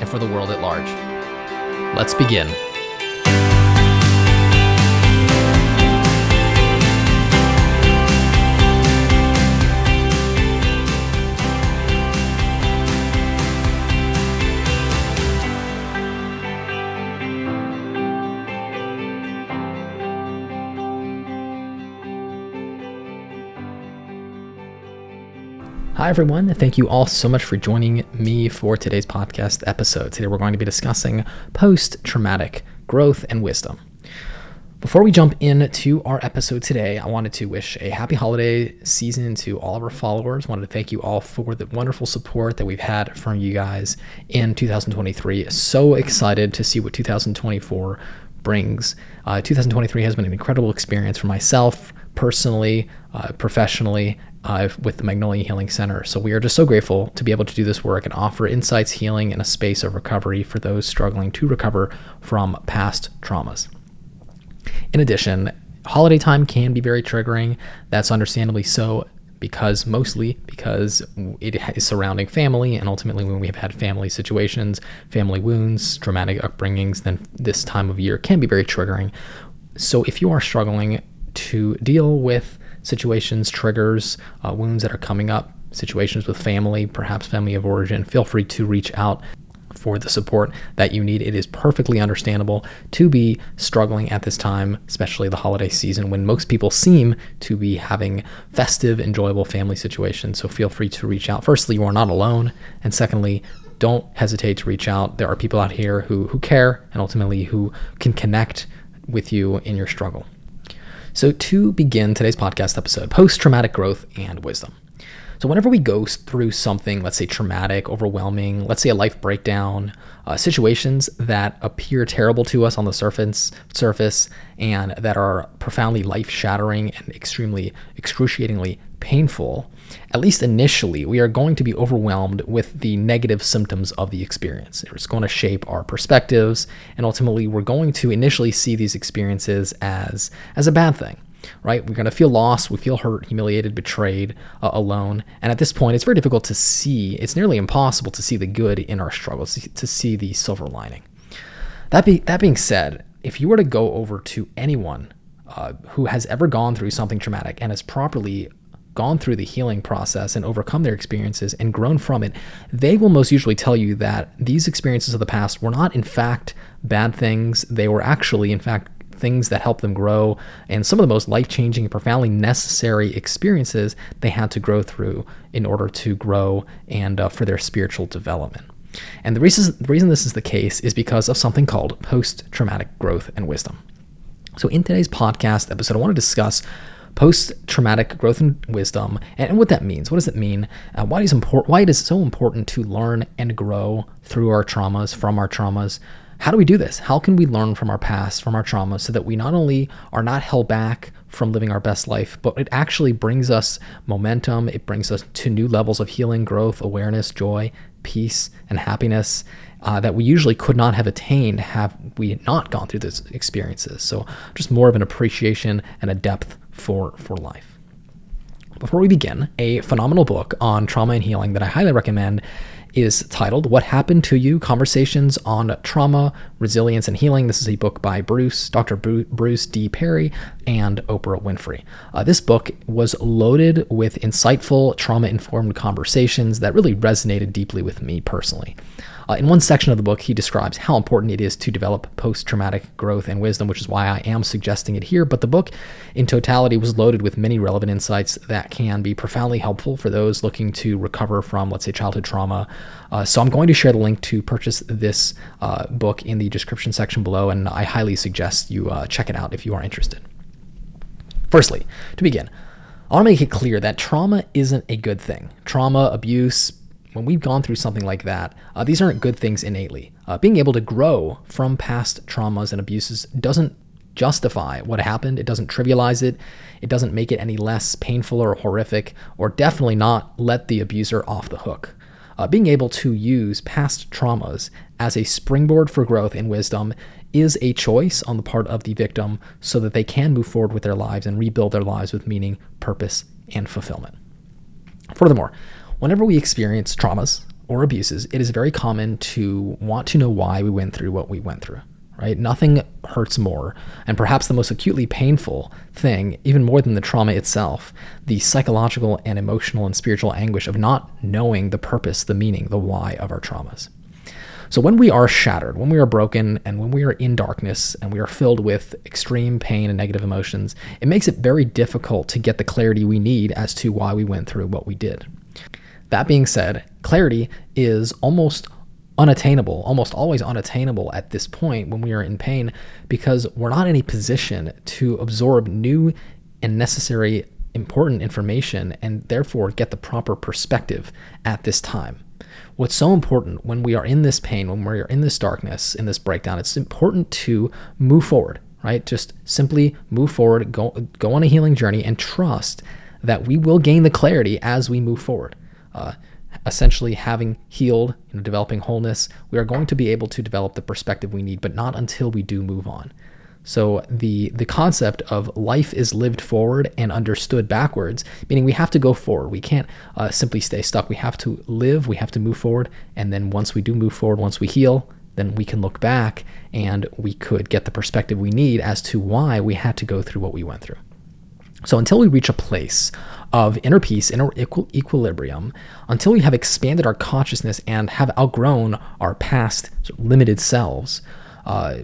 and for the world at large. Let's begin. Hi, everyone. Thank you all so much for joining me for today's podcast episode. Today, we're going to be discussing post traumatic growth and wisdom. Before we jump into our episode today, I wanted to wish a happy holiday season to all of our followers. Wanted to thank you all for the wonderful support that we've had from you guys in 2023. So excited to see what 2024 brings. Uh, 2023 has been an incredible experience for myself personally, uh, professionally, uh, with the Magnolia Healing Center. So we are just so grateful to be able to do this work and offer insights, healing, and a space of recovery for those struggling to recover from past traumas. In addition, holiday time can be very triggering. That's understandably so because mostly because it is surrounding family and ultimately when we have had family situations family wounds traumatic upbringings then this time of year can be very triggering so if you are struggling to deal with situations, triggers, uh, wounds that are coming up, situations with family, perhaps family of origin, feel free to reach out for the support that you need. It is perfectly understandable to be struggling at this time, especially the holiday season when most people seem to be having festive, enjoyable family situations. So feel free to reach out. Firstly, you are not alone. And secondly, don't hesitate to reach out. There are people out here who, who care and ultimately who can connect with you in your struggle. So, to begin today's podcast episode, post traumatic growth and wisdom. So, whenever we go through something, let's say traumatic, overwhelming, let's say a life breakdown, uh, situations that appear terrible to us on the surface, surface, and that are profoundly life shattering and extremely excruciatingly painful, at least initially, we are going to be overwhelmed with the negative symptoms of the experience. It's going to shape our perspectives, and ultimately, we're going to initially see these experiences as, as a bad thing right? We're going to feel lost, we feel hurt, humiliated, betrayed, uh, alone. And at this point, it's very difficult to see, it's nearly impossible to see the good in our struggles, to see the silver lining. That, be, that being said, if you were to go over to anyone uh, who has ever gone through something traumatic and has properly gone through the healing process and overcome their experiences and grown from it, they will most usually tell you that these experiences of the past were not, in fact, bad things. They were actually, in fact, things that helped them grow and some of the most life changing and profoundly necessary experiences they had to grow through in order to grow and uh, for their spiritual development. And the reason, the reason this is the case is because of something called post traumatic growth and wisdom. So, in today's podcast episode, I want to discuss post traumatic growth and wisdom and what that means. What does it mean? Uh, why, is import- why it is so important to learn and grow through our traumas, from our traumas. How do we do this? How can we learn from our past, from our traumas, so that we not only are not held back from living our best life, but it actually brings us momentum. It brings us to new levels of healing, growth, awareness, joy, peace, and happiness uh, that we usually could not have attained have we not gone through those experiences. So, just more of an appreciation and a depth for, for life. Before we begin, a phenomenal book on trauma and healing that I highly recommend is titled What Happened to You Conversations on Trauma, Resilience, and Healing. This is a book by Bruce, Dr. Bruce D. Perry, and Oprah Winfrey. Uh, this book was loaded with insightful, trauma informed conversations that really resonated deeply with me personally. Uh, in one section of the book, he describes how important it is to develop post traumatic growth and wisdom, which is why I am suggesting it here. But the book in totality was loaded with many relevant insights that can be profoundly helpful for those looking to recover from, let's say, childhood trauma. Uh, so I'm going to share the link to purchase this uh, book in the description section below, and I highly suggest you uh, check it out if you are interested. Firstly, to begin, I want to make it clear that trauma isn't a good thing. Trauma, abuse, when we've gone through something like that, uh, these aren't good things innately. Uh, being able to grow from past traumas and abuses doesn't justify what happened. It doesn't trivialize it. It doesn't make it any less painful or horrific, or definitely not let the abuser off the hook. Uh, being able to use past traumas as a springboard for growth and wisdom is a choice on the part of the victim so that they can move forward with their lives and rebuild their lives with meaning, purpose, and fulfillment. Furthermore, whenever we experience traumas or abuses, it is very common to want to know why we went through what we went through right? Nothing hurts more, and perhaps the most acutely painful thing, even more than the trauma itself, the psychological and emotional and spiritual anguish of not knowing the purpose, the meaning, the why of our traumas. So, when we are shattered, when we are broken, and when we are in darkness and we are filled with extreme pain and negative emotions, it makes it very difficult to get the clarity we need as to why we went through what we did. That being said, clarity is almost unattainable, almost always unattainable at this point when we are in pain because we're not in a position to absorb new and necessary important information and therefore get the proper perspective at this time. What's so important when we are in this pain, when we're in this darkness, in this breakdown, it's important to move forward, right? Just simply move forward, go go on a healing journey and trust that we will gain the clarity as we move forward. Uh, essentially having healed, you know, developing wholeness, we are going to be able to develop the perspective we need, but not until we do move on. So the the concept of life is lived forward and understood backwards, meaning we have to go forward. We can't uh, simply stay stuck. We have to live. We have to move forward, and then once we do move forward, once we heal, then we can look back and we could get the perspective we need as to why we had to go through what we went through. So until we reach a place of inner peace, inner equilibrium, until we have expanded our consciousness and have outgrown our past limited selves, uh,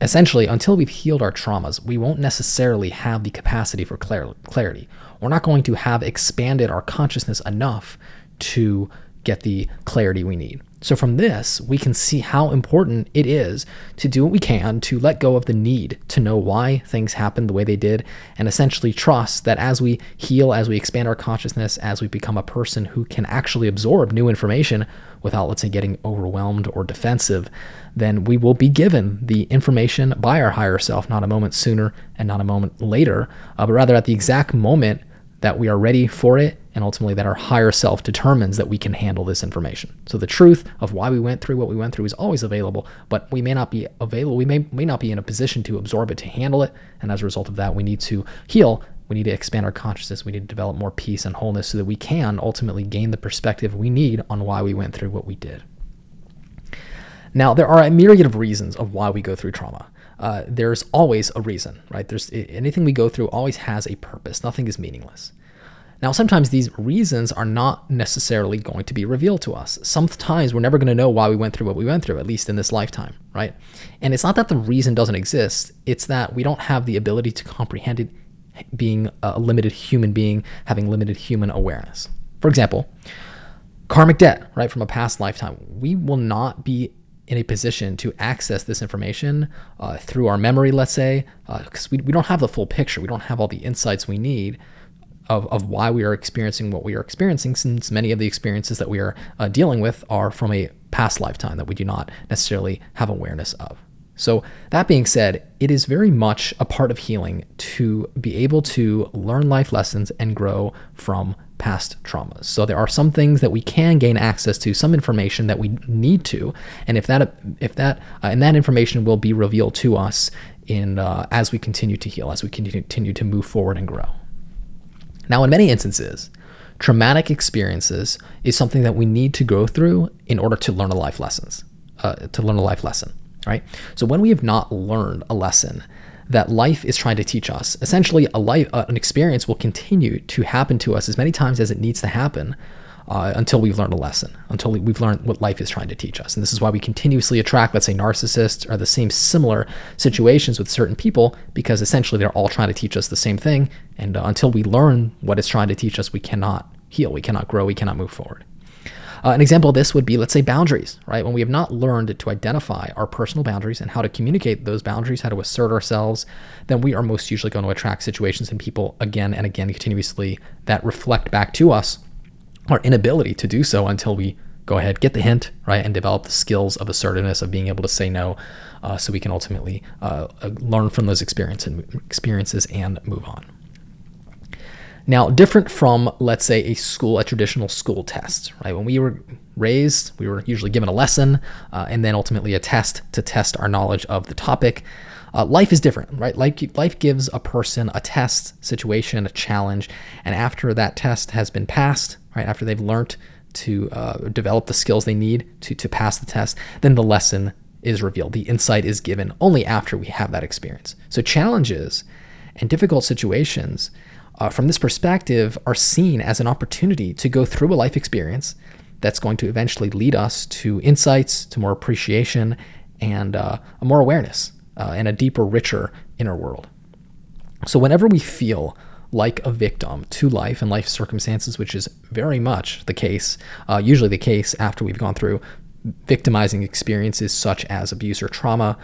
essentially, until we've healed our traumas, we won't necessarily have the capacity for clar- clarity. We're not going to have expanded our consciousness enough to get the clarity we need. So, from this, we can see how important it is to do what we can to let go of the need to know why things happened the way they did, and essentially trust that as we heal, as we expand our consciousness, as we become a person who can actually absorb new information without, let's say, getting overwhelmed or defensive, then we will be given the information by our higher self, not a moment sooner and not a moment later, uh, but rather at the exact moment that we are ready for it and ultimately that our higher self determines that we can handle this information. So the truth of why we went through what we went through is always available, but we may not be available, we may, may not be in a position to absorb it, to handle it, and as a result of that, we need to heal. We need to expand our consciousness. We need to develop more peace and wholeness so that we can ultimately gain the perspective we need on why we went through what we did. Now, there are a myriad of reasons of why we go through trauma. Uh, there's always a reason, right? There's anything we go through always has a purpose. Nothing is meaningless. Now, sometimes these reasons are not necessarily going to be revealed to us. Sometimes we're never going to know why we went through what we went through, at least in this lifetime, right? And it's not that the reason doesn't exist, it's that we don't have the ability to comprehend it being a limited human being, having limited human awareness. For example, karmic debt, right, from a past lifetime. We will not be in a position to access this information uh, through our memory, let's say, because uh, we, we don't have the full picture. We don't have all the insights we need of, of why we are experiencing what we are experiencing, since many of the experiences that we are uh, dealing with are from a past lifetime that we do not necessarily have awareness of. So, that being said, it is very much a part of healing to be able to learn life lessons and grow from past traumas. So there are some things that we can gain access to, some information that we need to, and if that if that uh, and that information will be revealed to us in uh, as we continue to heal, as we continue to move forward and grow. Now, in many instances, traumatic experiences is something that we need to go through in order to learn a life lessons, uh, to learn a life lesson, right? So when we have not learned a lesson that life is trying to teach us, essentially a life, uh, an experience will continue to happen to us as many times as it needs to happen uh, until we've learned a lesson, until we've learned what life is trying to teach us. And this is why we continuously attract, let's say, narcissists or the same similar situations with certain people, because essentially they're all trying to teach us the same thing. And uh, until we learn what it's trying to teach us, we cannot heal, we cannot grow, we cannot move forward. Uh, an example of this would be, let's say, boundaries, right? When we have not learned to identify our personal boundaries and how to communicate those boundaries, how to assert ourselves, then we are most usually going to attract situations and people again and again continuously that reflect back to us our inability to do so until we go ahead, get the hint, right, and develop the skills of assertiveness of being able to say no, uh, so we can ultimately uh, uh learn from those experience and, experiences and move on. Now, different from, let's say, a school, a traditional school test, right? When we were raised, we were usually given a lesson uh, and then ultimately a test to test our knowledge of the topic. Uh, life is different, right? Life, life gives a person a test situation, a challenge, and after that test has been passed, right, after they've learned to uh, develop the skills they need to, to pass the test, then the lesson is revealed. The insight is given only after we have that experience. So challenges and difficult situations uh, from this perspective are seen as an opportunity to go through a life experience that's going to eventually lead us to insights, to more appreciation, and uh, more awareness uh, and a deeper, richer inner world. So, whenever we feel like a victim to life and life circumstances, which is very much the case, uh, usually the case after we've gone through victimizing experiences such as abuse or trauma,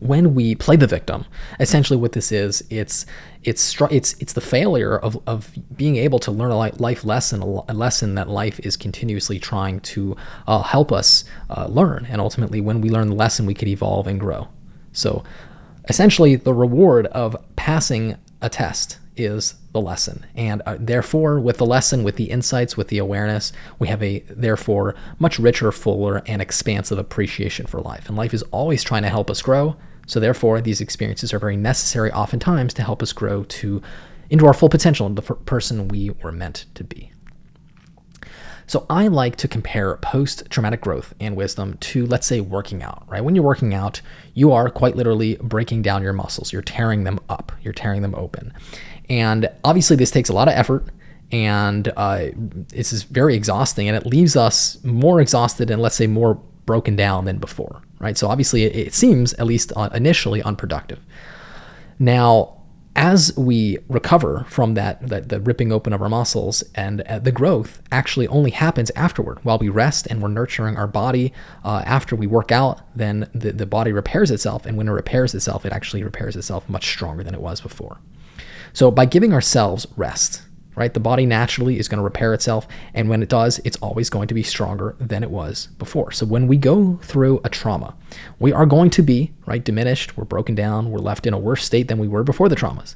when we play the victim, essentially what this is, it's it's it's it's the failure of, of being able to learn a life lesson, a lesson that life is continuously trying to uh, help us uh, learn, and ultimately, when we learn the lesson, we could evolve and grow. So, essentially, the reward of passing a test is the lesson, and uh, therefore, with the lesson, with the insights, with the awareness, we have a therefore much richer, fuller, and expansive appreciation for life. And life is always trying to help us grow so therefore, these experiences are very necessary oftentimes to help us grow to into our full potential and the person we were meant to be. So I like to compare post-traumatic growth and wisdom to let's say working out, right? When you're working out, you are quite literally breaking down your muscles. You're tearing them up. You're tearing them open. And obviously this takes a lot of effort and uh, this is very exhausting and it leaves us more exhausted and let's say more broken down than before, right? So obviously, it, it seems at least initially unproductive. Now, as we recover from that, that the ripping open of our muscles and uh, the growth actually only happens afterward. While we rest and we're nurturing our body uh, after we work out then the, the body repairs itself. And when it repairs itself it actually repairs itself much stronger than it was before. So by giving ourselves rest right? The body naturally is going to repair itself. And when it does, it's always going to be stronger than it was before. So when we go through a trauma, we are going to be, right, diminished, we're broken down, we're left in a worse state than we were before the traumas.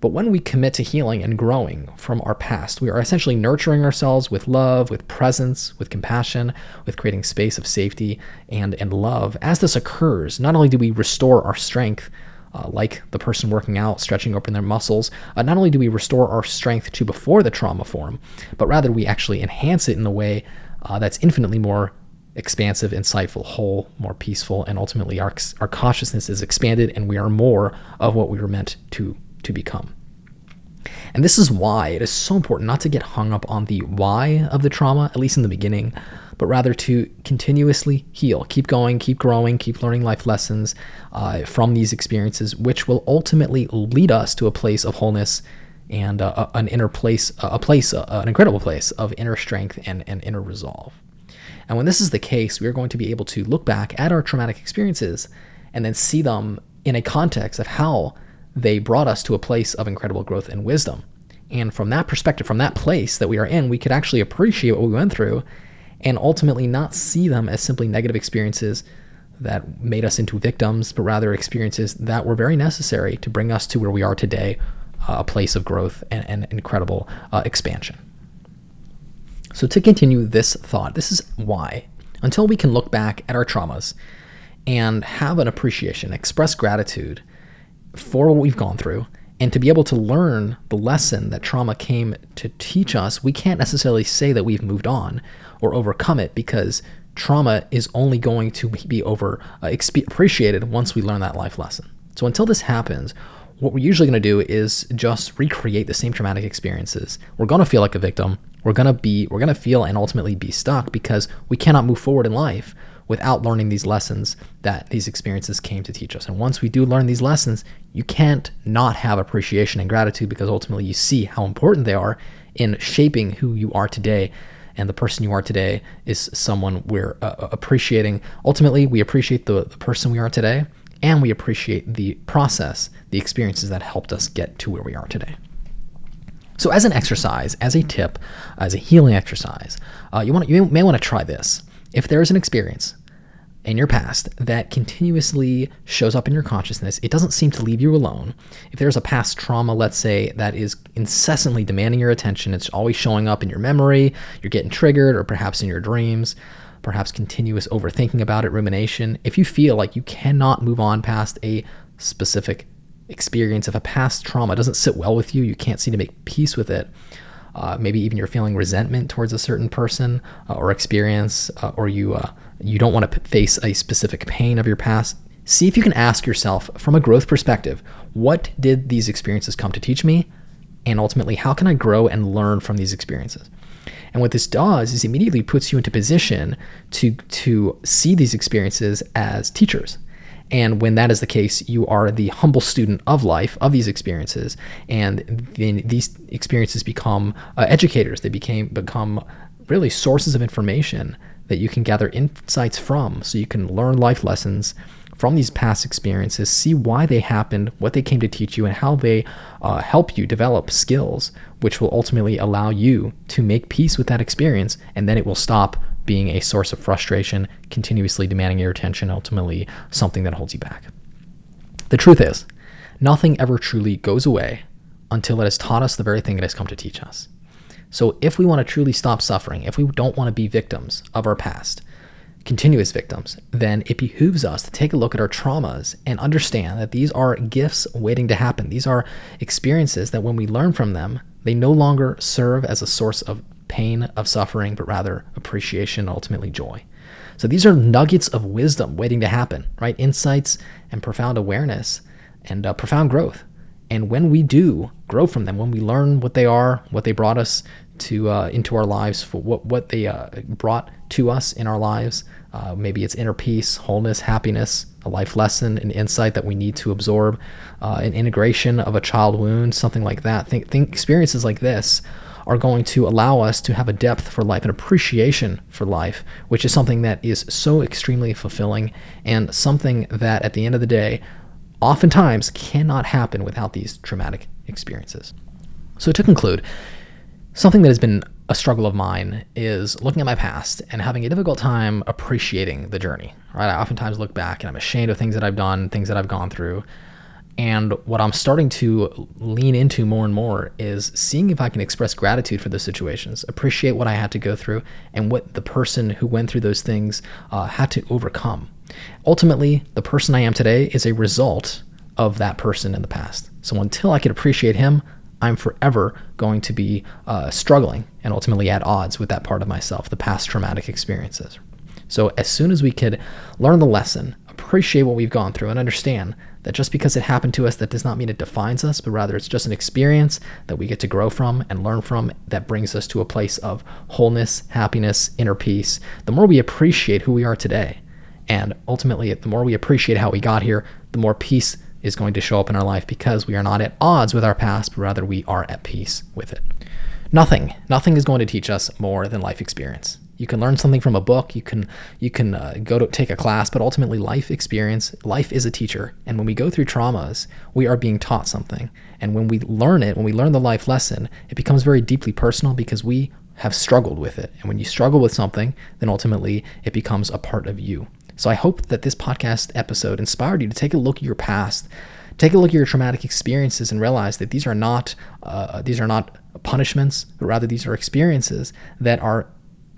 But when we commit to healing and growing from our past, we are essentially nurturing ourselves with love, with presence, with compassion, with creating space of safety and, and love. As this occurs, not only do we restore our strength, uh, like the person working out, stretching open their muscles, uh, not only do we restore our strength to before the trauma form, but rather we actually enhance it in a way uh, that's infinitely more expansive, insightful, whole, more peaceful, and ultimately our, our consciousness is expanded and we are more of what we were meant to, to become. And this is why it is so important not to get hung up on the why of the trauma, at least in the beginning, but rather to continuously heal, keep going, keep growing, keep learning life lessons uh, from these experiences, which will ultimately lead us to a place of wholeness and uh, an inner place, a place, uh, an incredible place of inner strength and, and inner resolve. And when this is the case, we are going to be able to look back at our traumatic experiences and then see them in a context of how they brought us to a place of incredible growth and wisdom. And from that perspective, from that place that we are in, we could actually appreciate what we went through and ultimately not see them as simply negative experiences that made us into victims, but rather experiences that were very necessary to bring us to where we are today, uh, a place of growth and, and incredible uh, expansion. So, to continue this thought, this is why, until we can look back at our traumas and have an appreciation, express gratitude for what we've gone through, and to be able to learn the lesson that trauma came to teach us, we can't necessarily say that we've moved on or overcome it because trauma is only going to be over uh, exp- appreciated once we learn that life lesson. So until this happens, what we're usually going to do is just recreate the same traumatic experiences. We're going to feel like a victim. We're going to be we're going to feel and ultimately be stuck because we cannot move forward in life without learning these lessons that these experiences came to teach us. And once we do learn these lessons, you can't not have appreciation and gratitude because ultimately you see how important they are in shaping who you are today. And the person you are today is someone we're uh, uh appreciating. Ultimately, we appreciate the, the person we are today, and we appreciate the process, the experiences that helped us get to where we are today. So, as an exercise, as a tip, as a healing exercise, uh, you want you may want to try this. If there is an experience in your past that continuously shows up in your consciousness, it doesn't seem to leave you alone. If there's a past trauma, let's say, that is incessantly demanding your attention, it's always showing up in your memory, you're getting triggered, or perhaps in your dreams, perhaps continuous overthinking about it, rumination. If you feel like you cannot move on past a specific experience, if a past trauma doesn't sit well with you, you can't seem to make peace with it, uh, maybe even you're feeling resentment towards a certain person uh, or experience, uh, or you uh, you don't want to face a specific pain of your past. See if you can ask yourself from a growth perspective, what did these experiences come to teach me, and ultimately, how can I grow and learn from these experiences? And what this does is immediately puts you into position to to see these experiences as teachers and when that is the case, you are the humble student of life, of these experiences. And then these experiences become uh, educators. They became become really sources of information that you can gather insights from so you can learn life lessons from these past experiences, see why they happened, what they came to teach you, and how they uh, help you develop skills, which will ultimately allow you to make peace with that experience, and then it will stop being a source of frustration, continuously demanding your attention, ultimately something that holds you back. The truth is, nothing ever truly goes away until it has taught us the very thing it has come to teach us. So, if we want to truly stop suffering, if we don't want to be victims of our past, continuous victims, then it behooves us to take a look at our traumas and understand that these are gifts waiting to happen. These are experiences that when we learn from them, they no longer serve as a source of pain, of suffering, but rather appreciation, ultimately joy. So these are nuggets of wisdom waiting to happen, right? Insights and profound awareness and uh, profound growth. And when we do grow from them, when we learn what they are, what they brought us to uh, into our lives, for what what they uh, brought to us in our lives, uh, maybe it's inner peace, wholeness, happiness, a life lesson, an insight that we need to absorb, uh, an integration of a child wound, something like that. Think, think experiences like this are going to allow us to have a depth for life, an appreciation for life, which is something that is so extremely fulfilling and something that at the end of the day, oftentimes cannot happen without these traumatic experiences. So, to conclude, something that has been a struggle of mine is looking at my past and having a difficult time appreciating the journey. Right? I oftentimes look back and I'm ashamed of things that I've done, things that I've gone through, and what I'm starting to lean into more and more is seeing if I can express gratitude for those situations, appreciate what I had to go through, and what the person who went through those things uh, had to overcome. Ultimately, the person I am today is a result of that person in the past. So until I can appreciate him, I'm forever going to be uh, struggling and ultimately at odds with that part of myself, the past traumatic experiences. So as soon as we could learn the lesson, appreciate what we've gone through, and understand that just because it happened to us, that does not mean it defines us, but rather it's just an experience that we get to grow from and learn from that brings us to a place of wholeness, happiness, inner peace. The more we appreciate who we are today, and ultimately, the more we appreciate how we got here, the more peace is going to show up in our life because we are not at odds with our past, but rather we are at peace with it. Nothing, nothing is going to teach us more than life experience. You can learn something from a book. You can you can uh, go to take a class, but ultimately, life experience, life is a teacher. And when we go through traumas, we are being taught something. And when we learn it, when we learn the life lesson, it becomes very deeply personal because we have struggled with it. And when you struggle with something, then ultimately it becomes a part of you. So I hope that this podcast episode inspired you to take a look at your past, take a look at your traumatic experiences, and realize that these are not uh, these are not punishments, but rather these are experiences that are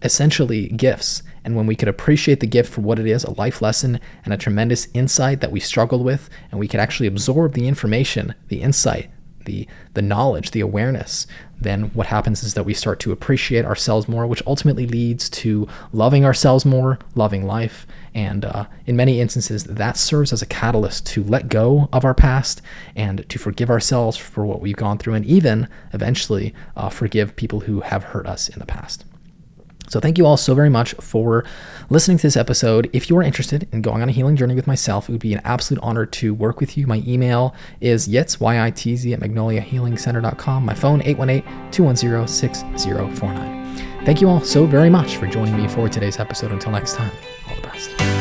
essentially gifts. And when we could appreciate the gift for what it is, a life lesson and a tremendous insight that we struggled with, and we could actually absorb the information, the insight, the the knowledge, the awareness, then what happens is that we start to appreciate ourselves more, which ultimately leads to loving ourselves more, loving life, and uh, in many instances, that serves as a catalyst to let go of our past and to forgive ourselves for what we've gone through, and even eventually uh, forgive people who have hurt us in the past. So, thank you all so very much for listening to this episode. If you are interested in going on a healing journey with myself, it would be an absolute honor to work with you. My email is yitz, Y-I-T-Z, at magnoliahealingcenter.com. My phone, 818-210-6049. Thank you all so very much for joining me for today's episode. Until next time, all the best.